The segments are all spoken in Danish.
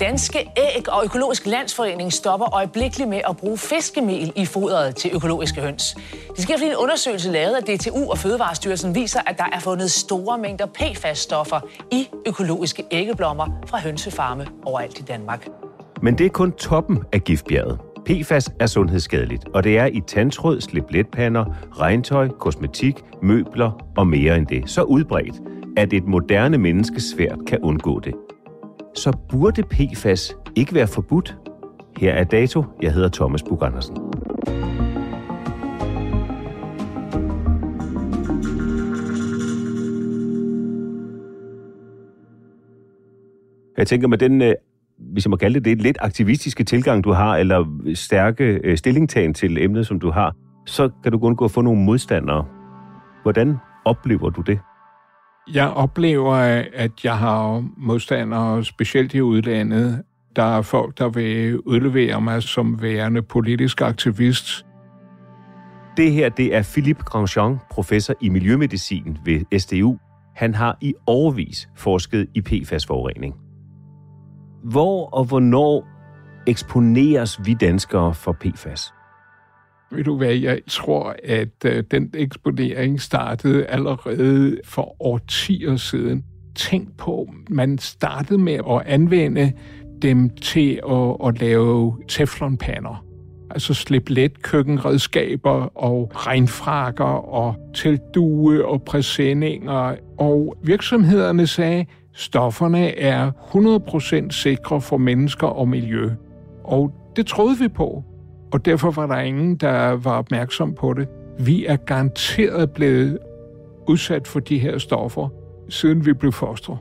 Danske Æg og Økologisk Landsforening stopper øjeblikkeligt med at bruge fiskemel i fodret til økologiske høns. Det sker fordi en undersøgelse lavet af DTU og Fødevarestyrelsen viser, at der er fundet store mængder PFAS-stoffer i økologiske æggeblommer fra hønsefarme overalt i Danmark. Men det er kun toppen af giftbjerget. PFAS er sundhedsskadeligt, og det er i tandtråd, slipletpander, regntøj, kosmetik, møbler og mere end det. Så udbredt, at et moderne menneske svært kan undgå det. Så burde PFAS ikke være forbudt? Her er dato. Jeg hedder Thomas Bug Andersen. Jeg tænker med den, øh, hvis jeg må kalde det det, lidt aktivistiske tilgang, du har, eller stærke øh, stillingtagen til emnet, som du har, så kan du kun gå og få nogle modstandere. Hvordan oplever du det? Jeg oplever, at jeg har modstandere, specielt i udlandet. Der er folk, der vil udlevere mig som værende politisk aktivist. Det her, det er Philippe Grandjean, professor i miljømedicin ved SDU. Han har i overvis forsket i PFAS-forurening. Hvor og hvornår eksponeres vi danskere for PFAS? Ved du hvad, jeg tror, at øh, den eksponering startede allerede for årtier siden. Tænk på, man startede med at anvende dem til at, at lave teflonpander. Altså slippe let køkkenredskaber og regnfrakker og teltdue og præsendinger. Og virksomhederne sagde, stofferne er 100% sikre for mennesker og miljø. Og det troede vi på og derfor var der ingen, der var opmærksom på det. Vi er garanteret blevet udsat for de her stoffer, siden vi blev foster.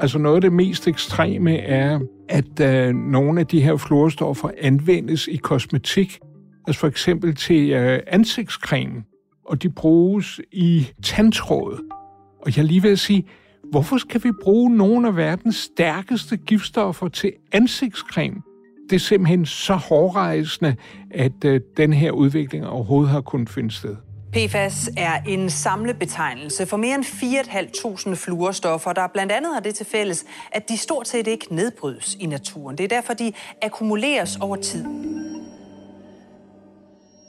Altså noget af det mest ekstreme er, at uh, nogle af de her fluorstoffer anvendes i kosmetik, altså for eksempel til uh, ansigtscreme, og de bruges i tandtråd. Og jeg lige vil sige, hvorfor skal vi bruge nogle af verdens stærkeste giftstoffer til ansigtscreme? det er simpelthen så hårdrejsende, at øh, den her udvikling overhovedet har kunnet finde sted. PFAS er en samlebetegnelse for mere end 4.500 fluorstoffer, der blandt andet har det til fælles, at de stort set ikke nedbrydes i naturen. Det er derfor, de akkumuleres over tid.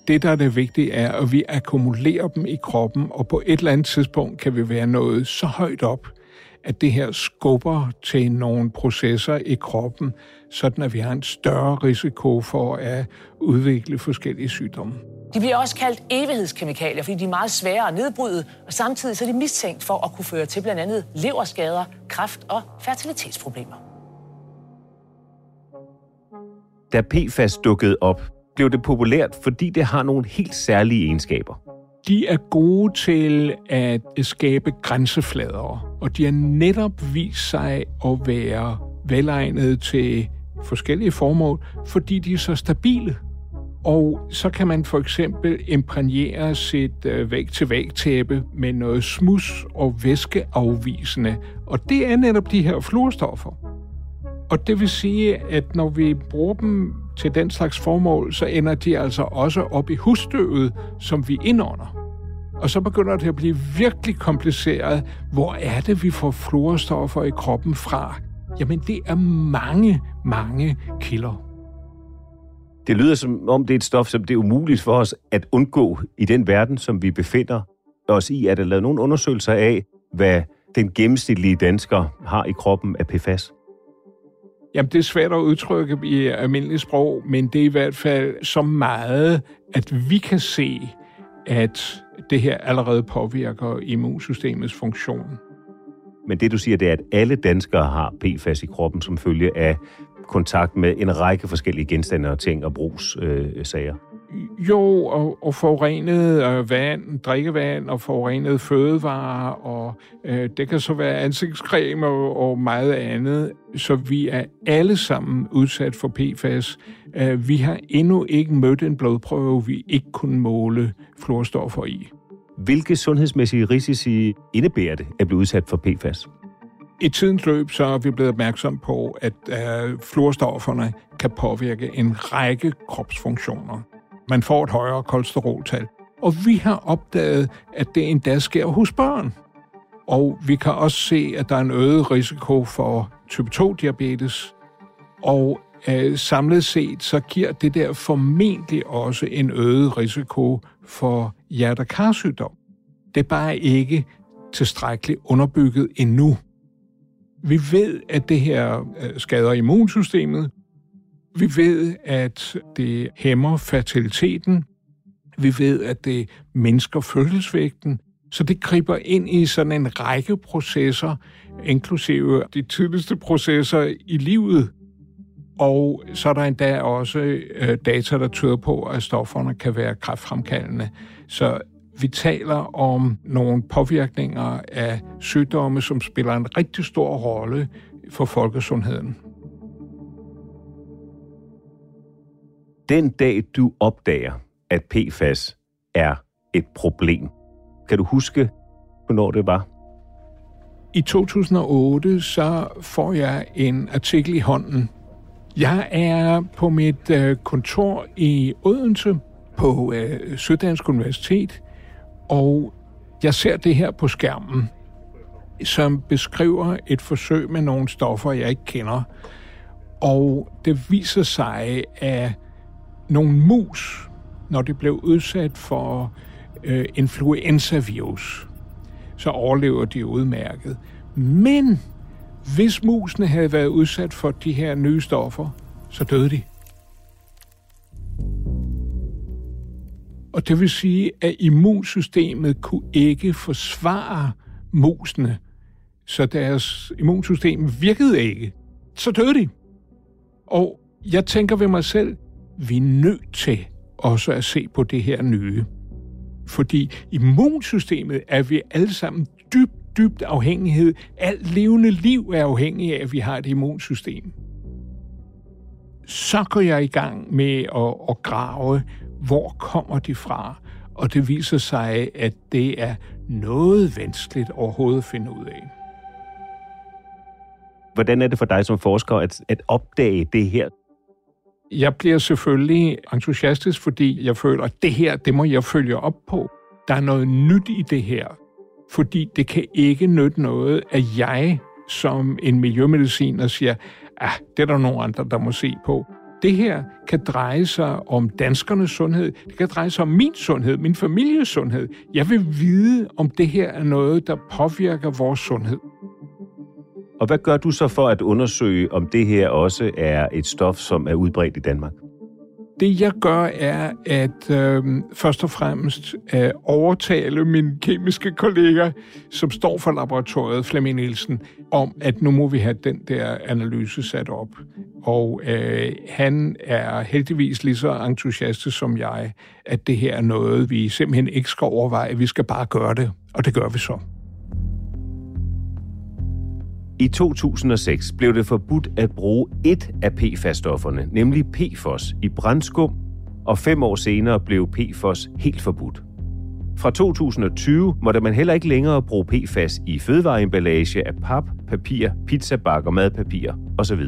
Det, der er det vigtige, er, at vi akkumulerer dem i kroppen, og på et eller andet tidspunkt kan vi være nået så højt op, at det her skubber til nogle processer i kroppen, sådan at vi har en større risiko for at udvikle forskellige sygdomme. De bliver også kaldt evighedskemikalier, fordi de er meget svære at nedbryde, og samtidig så er de mistænkt for at kunne føre til blandt andet leverskader, kræft og fertilitetsproblemer. Da PFAS dukkede op, blev det populært, fordi det har nogle helt særlige egenskaber. De er gode til at skabe grænseflader, og de har netop vist sig at være velegnede til forskellige formål, fordi de er så stabile. Og så kan man for eksempel imprægnere sit øh, væg-til-væg-tæppe med noget smus og væskeafvisende. Og det er netop de her fluorstoffer. Og det vil sige, at når vi bruger dem til den slags formål, så ender de altså også op i husstøvet, som vi indånder. Og så begynder det at blive virkelig kompliceret. Hvor er det, vi får fluorstoffer i kroppen fra? Jamen, det er mange, mange kilder. Det lyder som om, det er et stof, som det er umuligt for os at undgå i den verden, som vi befinder os i. Er der lavet nogle undersøgelser af, hvad den gennemsnitlige dansker har i kroppen af PFAS? Jamen, det er svært at udtrykke i almindeligt sprog, men det er i hvert fald så meget, at vi kan se, at det her allerede påvirker immunsystemets funktion. Men det, du siger, det er, at alle danskere har PFAS i kroppen som følge af kontakt med en række forskellige genstande og ting og brugssager. Øh, jo, og, og forurenet øh, vand, drikkevand og forurenet fødevarer, og øh, det kan så være ansigtscreme og, og meget andet. Så vi er alle sammen udsat for PFAS. Øh, vi har endnu ikke mødt en blodprøve, vi ikke kunne måle fluorstoffer i. Hvilke sundhedsmæssige risici indebærer det at blive udsat for PFAS? I tidens løb så er vi blevet opmærksom på, at øh, fluorstofferne kan påvirke en række kropsfunktioner. Man får et højere kolesteroltal. Og vi har opdaget, at det endda sker hos børn. Og vi kan også se, at der er en øget risiko for type 2-diabetes. Og øh, samlet set, så giver det der formentlig også en øget risiko for hjertekarsygdom. Det er bare ikke tilstrækkeligt underbygget endnu. Vi ved, at det her øh, skader immunsystemet. Vi ved, at det hæmmer fertiliteten. Vi ved, at det mindsker fødselsvægten. Så det griber ind i sådan en række processer, inklusive de tidligste processer i livet. Og så er der endda også øh, data, der tyder på, at stofferne kan være kræftfremkaldende. Så vi taler om nogle påvirkninger af sygdomme, som spiller en rigtig stor rolle for folkesundheden. Den dag, du opdager, at PFAS er et problem, kan du huske, hvornår det var? I 2008 så får jeg en artikel i hånden. Jeg er på mit øh, kontor i Odense på øh, Syddansk Universitet, og jeg ser det her på skærmen, som beskriver et forsøg med nogle stoffer, jeg ikke kender. Og det viser sig, at nogle mus, når de blev udsat for øh, influenzavirus, så overlever de udmærket. Men hvis musene havde været udsat for de her nye stoffer, så døde de. Og det vil sige, at immunsystemet kunne ikke forsvare musene, så deres immunsystem virkede ikke. Så døde de. Og jeg tænker ved mig selv, vi er nødt til også at se på det her nye. Fordi immunsystemet er vi alle sammen dybt, dybt afhængighed. Alt levende liv er afhængig af, at vi har et immunsystem. Så går jeg i gang med at, at grave, hvor kommer de fra? Og det viser sig, at det er noget vanskeligt overhovedet at finde ud af. Hvordan er det for dig som forsker at, at opdage det her? Jeg bliver selvfølgelig entusiastisk, fordi jeg føler, at det her, det må jeg følge op på. Der er noget nyt i det her, fordi det kan ikke nytte noget, at jeg som en miljømediciner siger, ah, det er der nogle andre, der må se på. Det her kan dreje sig om danskernes sundhed. Det kan dreje sig om min sundhed, min families sundhed. Jeg vil vide, om det her er noget, der påvirker vores sundhed. Og hvad gør du så for at undersøge, om det her også er et stof, som er udbredt i Danmark? Det jeg gør er at øh, først og fremmest øh, overtale min kemiske kollega, som står for laboratoriet, Flemming Nielsen, om at nu må vi have den der analyse sat op. Og øh, han er heldigvis lige så entusiastisk som jeg, at det her er noget, vi simpelthen ikke skal overveje. Vi skal bare gøre det, og det gør vi så. I 2006 blev det forbudt at bruge et af PFAS-stofferne, nemlig PFOS, i brændskum, og fem år senere blev PFOS helt forbudt. Fra 2020 måtte man heller ikke længere bruge PFAS i fødevareemballage af pap, papir, pizzabakker, madpapir osv.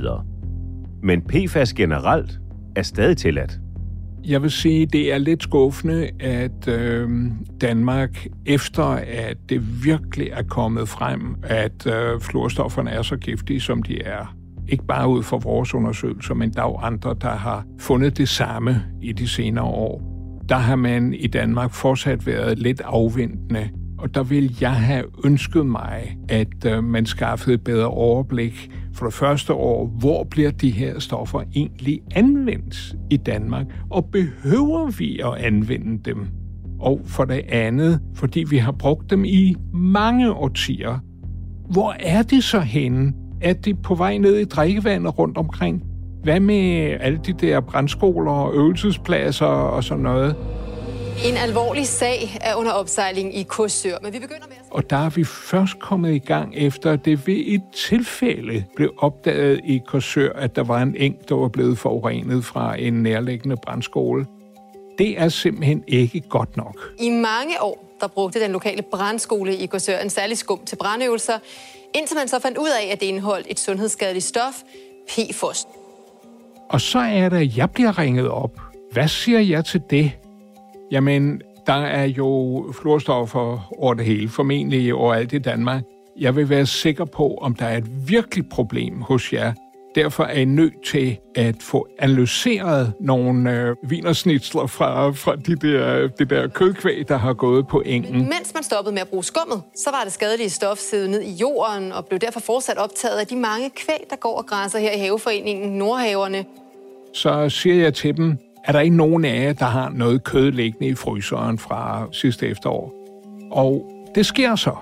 Men PFAS generelt er stadig tilladt. Jeg vil sige, det er lidt skuffende, at øh, Danmark, efter at det virkelig er kommet frem, at øh, fluorstofferne er så giftige, som de er, ikke bare ud fra vores undersøgelser, men der er jo andre, der har fundet det samme i de senere år. Der har man i Danmark fortsat været lidt afventende, og der vil jeg have ønsket mig, at øh, man skaffede et bedre overblik for det første år, hvor bliver de her stoffer egentlig anvendt i Danmark, og behøver vi at anvende dem? Og for det andet, fordi vi har brugt dem i mange årtier. Hvor er de så henne? Er de på vej ned i drikkevandet rundt omkring? Hvad med alle de der brandskoler og øvelsespladser og sådan noget? En alvorlig sag er under opsejling i Korsør, men vi begynder med. Og der er vi først kommet i gang efter, at det ved et tilfælde blev opdaget i Korsør, at der var en eng, der var blevet forurenet fra en nærliggende brandskole. Det er simpelthen ikke godt nok. I mange år, der brugte den lokale brandskole i Korsør en særlig skum til brandøvelser, indtil man så fandt ud af, at det indeholdt et sundhedsskadeligt stof, PFOS. Og så er det, at jeg bliver ringet op. Hvad siger jeg til det? Jamen, der er jo fluorstoffer over det hele, formentlig overalt i Danmark. Jeg vil være sikker på, om der er et virkelig problem hos jer. Derfor er I nødt til at få analyseret nogle øh, vinersnitsler fra, fra de der, det der kødkvæg, der har gået på engen. Men mens man stoppede med at bruge skummet, så var det skadelige stof siddet ned i jorden og blev derfor fortsat optaget af de mange kvæg, der går og græsser her i haveforeningen Nordhaverne. Så siger jeg til dem, er der ikke nogen af jer, der har noget kød liggende i fryseren fra sidste efterår. Og det sker så.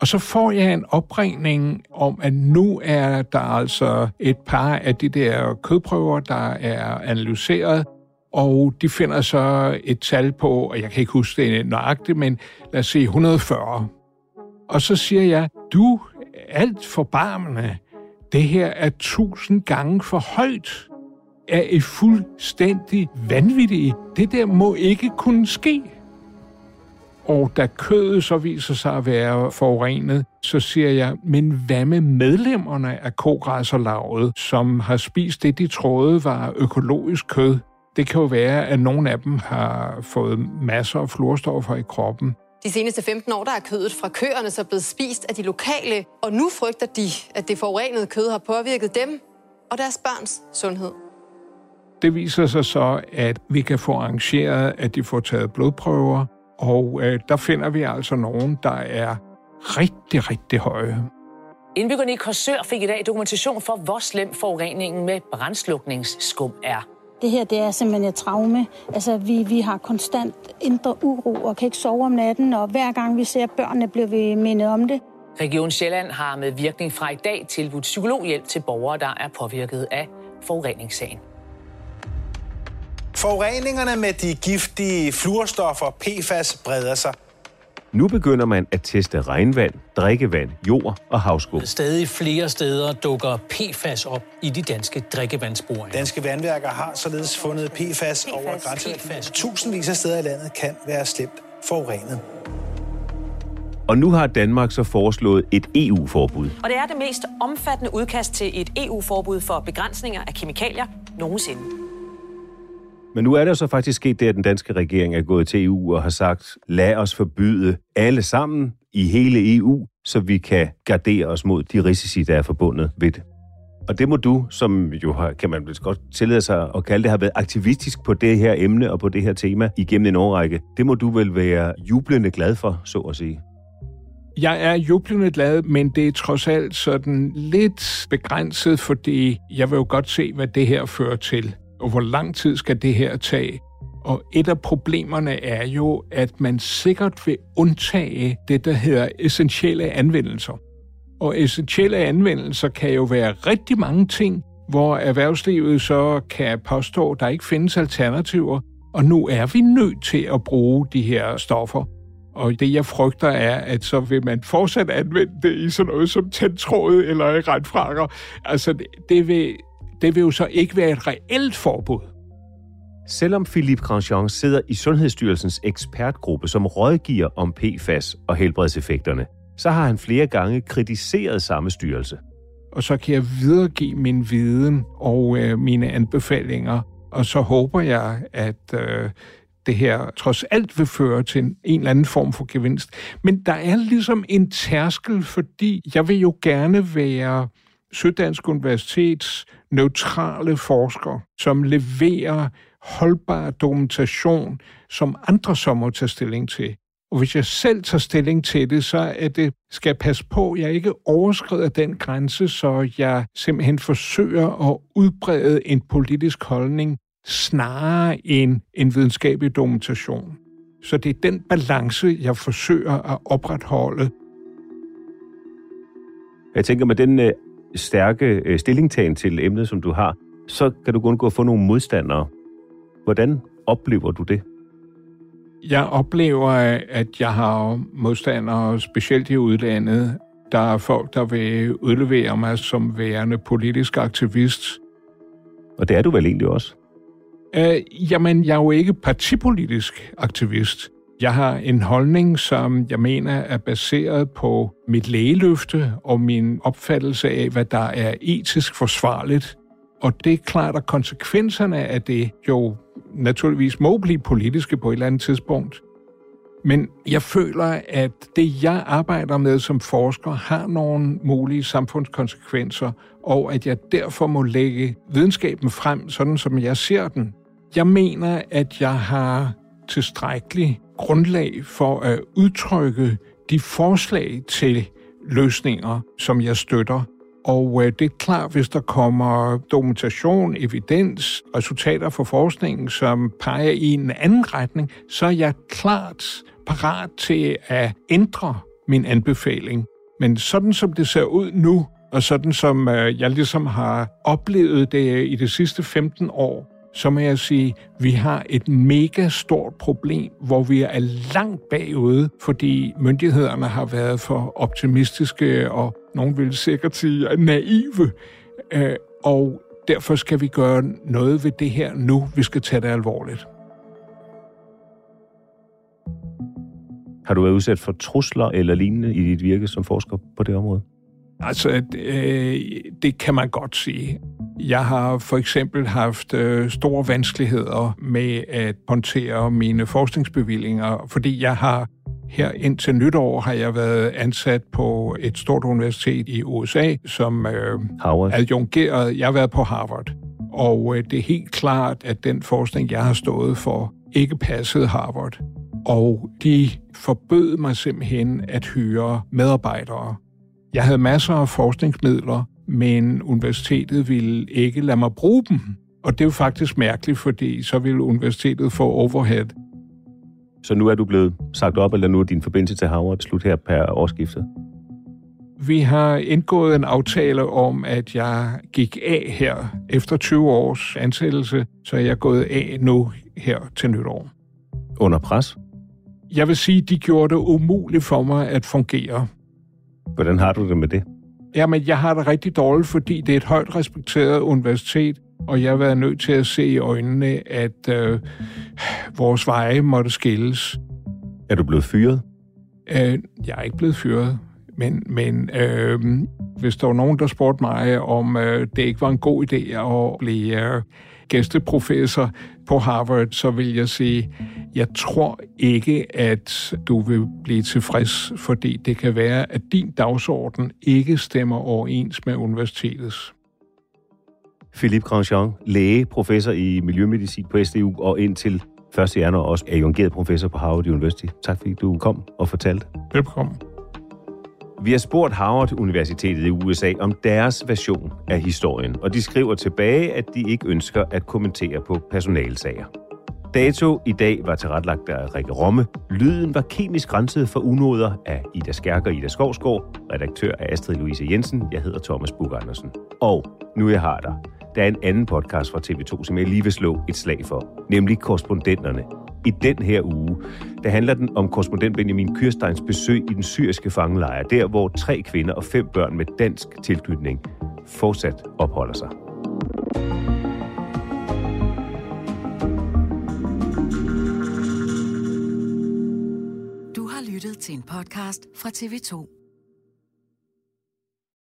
Og så får jeg en opringning om, at nu er der altså et par af de der kødprøver, der er analyseret, og de finder så et tal på, og jeg kan ikke huske det nøjagtigt, men lad os se, 140. Og så siger jeg, du, alt forbarmende, det her er tusind gange for højt er et fuldstændig vanvittigt. Det der må ikke kunne ske. Og da kødet så viser sig at være forurenet, så siger jeg, men hvad med medlemmerne af kogræsserlaget, som har spist det, de troede var økologisk kød? Det kan jo være, at nogle af dem har fået masser af fluorstoffer i kroppen. De seneste 15 år der er kødet fra køerne så blevet spist af de lokale, og nu frygter de, at det forurenede kød har påvirket dem og deres børns sundhed. Det viser sig så, at vi kan få arrangeret, at de får taget blodprøver, og øh, der finder vi altså nogen, der er rigtig, rigtig høje. Indbyggerne i Korsør fik i dag dokumentation for, hvor slem forureningen med brændslukningsskum er. Det her det er simpelthen et traume. Altså, vi, vi har konstant indre uro og kan ikke sove om natten, og hver gang vi ser børnene, bliver vi mindet om det. Region Sjælland har med virkning fra i dag tilbudt psykologhjælp til borgere, der er påvirket af forureningssagen. Forureningerne med de giftige fluorstoffer PFAS breder sig. Nu begynder man at teste regnvand, drikkevand, jord og havskum. Stadig flere steder dukker PFAS op i de danske drikkevandsboringer. Danske vandværker har således fundet PFAS, PFAS over grænsen. PFAS. Tusindvis af steder i landet kan være slemt forurenet. Og nu har Danmark så foreslået et EU-forbud. Og det er det mest omfattende udkast til et EU-forbud for begrænsninger af kemikalier nogensinde. Men nu er det så faktisk sket det, at den danske regering er gået til EU og har sagt, lad os forbyde alle sammen i hele EU, så vi kan gardere os mod de risici, der er forbundet ved det. Og det må du, som jo har, kan man godt tillade sig at kalde det, har været aktivistisk på det her emne og på det her tema igennem en årrække, det må du vel være jublende glad for, så at sige. Jeg er jublende glad, men det er trods alt sådan lidt begrænset, fordi jeg vil jo godt se, hvad det her fører til og hvor lang tid skal det her tage? Og et af problemerne er jo, at man sikkert vil undtage det, der hedder essentielle anvendelser. Og essentielle anvendelser kan jo være rigtig mange ting, hvor erhvervslivet så kan påstå, at der ikke findes alternativer, og nu er vi nødt til at bruge de her stoffer. Og det, jeg frygter, er, at så vil man fortsat anvende det i sådan noget som tændtråd eller retfrakker. Altså, det, vil, det vil jo så ikke være et reelt forbud. Selvom Philippe Grandjean sidder i Sundhedsstyrelsens ekspertgruppe, som rådgiver om PFAS og helbredseffekterne, så har han flere gange kritiseret samme styrelse. Og så kan jeg videregive min viden og øh, mine anbefalinger, og så håber jeg, at øh, det her trods alt vil føre til en, en eller anden form for gevinst. Men der er ligesom en tærskel, fordi jeg vil jo gerne være Syddansk Universitets neutrale forsker, som leverer holdbar dokumentation, som andre så må tage stilling til. Og hvis jeg selv tager stilling til det, så er det, skal jeg passe på, at jeg ikke overskrider den grænse, så jeg simpelthen forsøger at udbrede en politisk holdning snarere end en videnskabelig dokumentation. Så det er den balance, jeg forsøger at opretholde. Jeg tænker, med den øh, stærke øh, stillingtagen til emnet, som du har, så kan du kun gå og få nogle modstandere. Hvordan oplever du det? Jeg oplever, at jeg har modstandere, specielt i udlandet. Der er folk, der vil udlevere mig som værende politisk aktivist. Og det er du vel egentlig også? Uh, jamen, jeg er jo ikke partipolitisk aktivist. Jeg har en holdning, som jeg mener er baseret på mit lægeløfte og min opfattelse af, hvad der er etisk forsvarligt. Og det er klart, at konsekvenserne af det jo naturligvis må blive politiske på et eller andet tidspunkt. Men jeg føler, at det, jeg arbejder med som forsker, har nogle mulige samfundskonsekvenser, og at jeg derfor må lægge videnskaben frem, sådan som jeg ser den. Jeg mener, at jeg har tilstrækkelig grundlag for at udtrykke de forslag til løsninger, som jeg støtter, og øh, det er klart, hvis der kommer dokumentation, evidens, resultater fra forskningen, som peger i en anden retning, så er jeg klart parat til at ændre min anbefaling. Men sådan som det ser ud nu, og sådan som øh, jeg ligesom har oplevet det i de sidste 15 år, så må jeg sige, at vi har et mega stort problem, hvor vi er langt bagude, fordi myndighederne har været for optimistiske, og nogen vil sikkert sige naive. Øh, og derfor skal vi gøre noget ved det her nu. Vi skal tage det alvorligt. Har du været udsat for trusler eller lignende i dit virke som forsker på det område? Altså, øh, det kan man godt sige. Jeg har for eksempel haft øh, store vanskeligheder med at håndtere mine forskningsbevillinger, fordi jeg har her indtil nytår har jeg været ansat på et stort universitet i USA som øh, adjungeret. Jeg har været på Harvard. Og øh, det er helt klart, at den forskning, jeg har stået for, ikke passede Harvard. Og de forbød mig simpelthen at hyre medarbejdere. Jeg havde masser af forskningsmidler, men universitetet ville ikke lade mig bruge dem. Og det er jo faktisk mærkeligt, fordi så ville universitetet få overhead. Så nu er du blevet sagt op, eller nu er din forbindelse til Harvard slut her per årsskiftet? Vi har indgået en aftale om, at jeg gik af her efter 20 års ansættelse, så jeg er gået af nu her til nytår. Under pres? Jeg vil sige, de gjorde det umuligt for mig at fungere. Hvordan har du det med det? Jamen, jeg har det rigtig dårligt, fordi det er et højt respekteret universitet, og jeg har været nødt til at se i øjnene, at øh, vores veje måtte skilles. Er du blevet fyret? Øh, jeg er ikke blevet fyret, men, men øh, hvis der var nogen, der spurgte mig, om øh, det ikke var en god idé at blive øh, gæsteprofessor på Harvard, så vil jeg sige, jeg tror ikke, at du vil blive tilfreds, fordi det kan være, at din dagsorden ikke stemmer overens med universitetets. Philippe Grandjean, læge, professor i miljømedicin på SDU, og indtil 1. januar også adjungeret professor på Harvard University. Tak fordi du kom og fortalte. Velkommen. Vi har spurgt Harvard Universitetet i USA om deres version af historien, og de skriver tilbage, at de ikke ønsker at kommentere på personalsager. Dato i dag var tilrettelagt af Rikke Romme. Lyden var kemisk renset for unoder af Ida Skærk og Ida Skovsgaard, redaktør af Astrid Louise Jensen. Jeg hedder Thomas Bug Andersen. Og nu jeg har dig. Der er en anden podcast fra TV2, som jeg lige vil slå et slag for, nemlig Korrespondenterne. I den her uge, der handler den om korrespondent Benjamin Kyrsteins besøg i den syriske fangelejr, der hvor tre kvinder og fem børn med dansk tilknytning fortsat opholder sig. Du har lyttet til en podcast fra TV2.